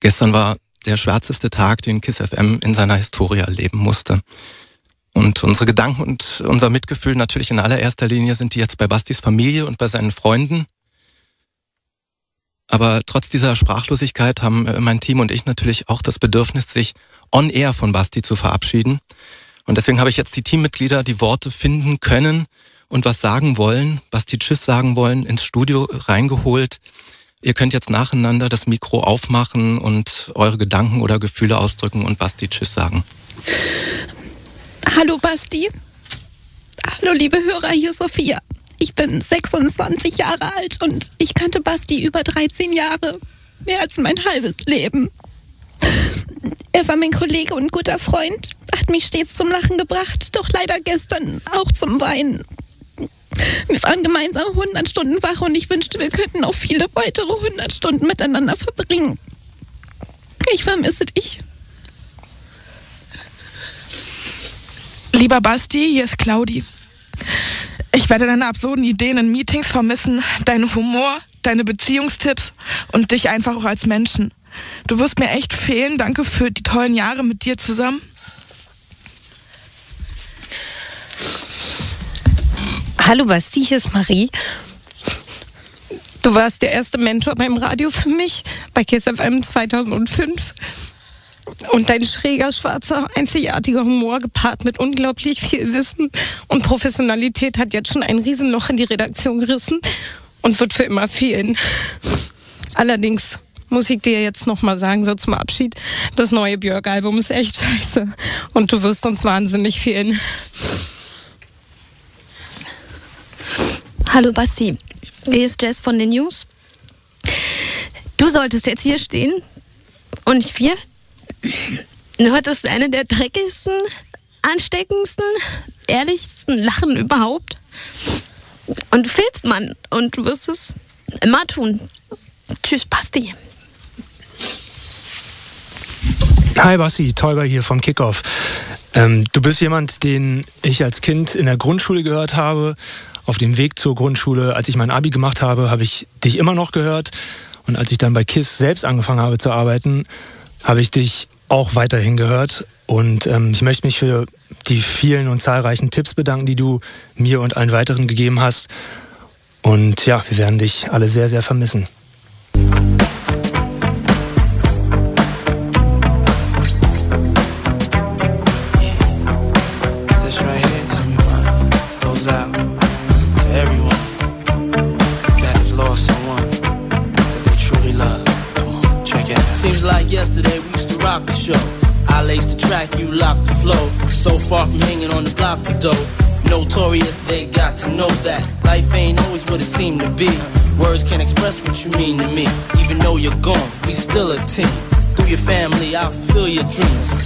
Gestern war der schwärzeste Tag, den KISS FM in seiner Historie erleben musste. Und unsere Gedanken und unser Mitgefühl natürlich in allererster Linie sind die jetzt bei Bastis Familie und bei seinen Freunden. Aber trotz dieser Sprachlosigkeit haben äh, mein Team und ich natürlich auch das Bedürfnis, sich on air von Basti zu verabschieden. Und deswegen habe ich jetzt die Teammitglieder die Worte finden können und was sagen wollen, Basti Tschüss sagen wollen, ins Studio reingeholt. Ihr könnt jetzt nacheinander das Mikro aufmachen und eure Gedanken oder Gefühle ausdrücken und Basti Tschüss sagen. Hallo Basti. Hallo liebe Hörer, hier Sophia. Ich bin 26 Jahre alt und ich kannte Basti über 13 Jahre. Mehr als mein halbes Leben. Er war mein Kollege und guter Freund, hat mich stets zum Lachen gebracht, doch leider gestern auch zum Weinen. Wir waren gemeinsam 100 Stunden wach und ich wünschte, wir könnten auch viele weitere 100 Stunden miteinander verbringen. Ich vermisse dich. Lieber Basti, hier ist Claudi. Ich werde deine absurden Ideen in Meetings vermissen, deinen Humor, deine Beziehungstipps und dich einfach auch als Menschen. Du wirst mir echt fehlen. Danke für die tollen Jahre mit dir zusammen. Hallo Basti, hier ist Marie. Du warst der erste Mentor beim Radio für mich bei Kiss FM 2005. Und dein schräger, schwarzer, einzigartiger Humor gepaart mit unglaublich viel Wissen und Professionalität hat jetzt schon ein Riesenloch in die Redaktion gerissen und wird für immer fehlen. Allerdings muss ich dir jetzt nochmal sagen, so zum Abschied, das neue Björk-Album ist echt scheiße und du wirst uns wahnsinnig fehlen. Hallo Basti, hier ist Jess von den News. Du solltest jetzt hier stehen und nicht wir. Du hattest eine der dreckigsten, ansteckendsten, ehrlichsten Lachen überhaupt. Und du fehlst, Mann. Und du wirst es immer tun. Tschüss, Basti. Hi Basti, Tolga hier vom Kickoff. Ähm, du bist jemand, den ich als Kind in der Grundschule gehört habe auf dem Weg zur Grundschule, als ich mein Abi gemacht habe, habe ich dich immer noch gehört. Und als ich dann bei KISS selbst angefangen habe zu arbeiten, habe ich dich auch weiterhin gehört. Und ähm, ich möchte mich für die vielen und zahlreichen Tipps bedanken, die du mir und allen weiteren gegeben hast. Und ja, wir werden dich alle sehr, sehr vermissen. Track, you lock the flow. So far from hanging on the block for dough. Notorious, they got to know that life ain't always what it seemed to be. Words can't express what you mean to me. Even though you're gone, we still a team. Through your family, I'll fulfill your dreams.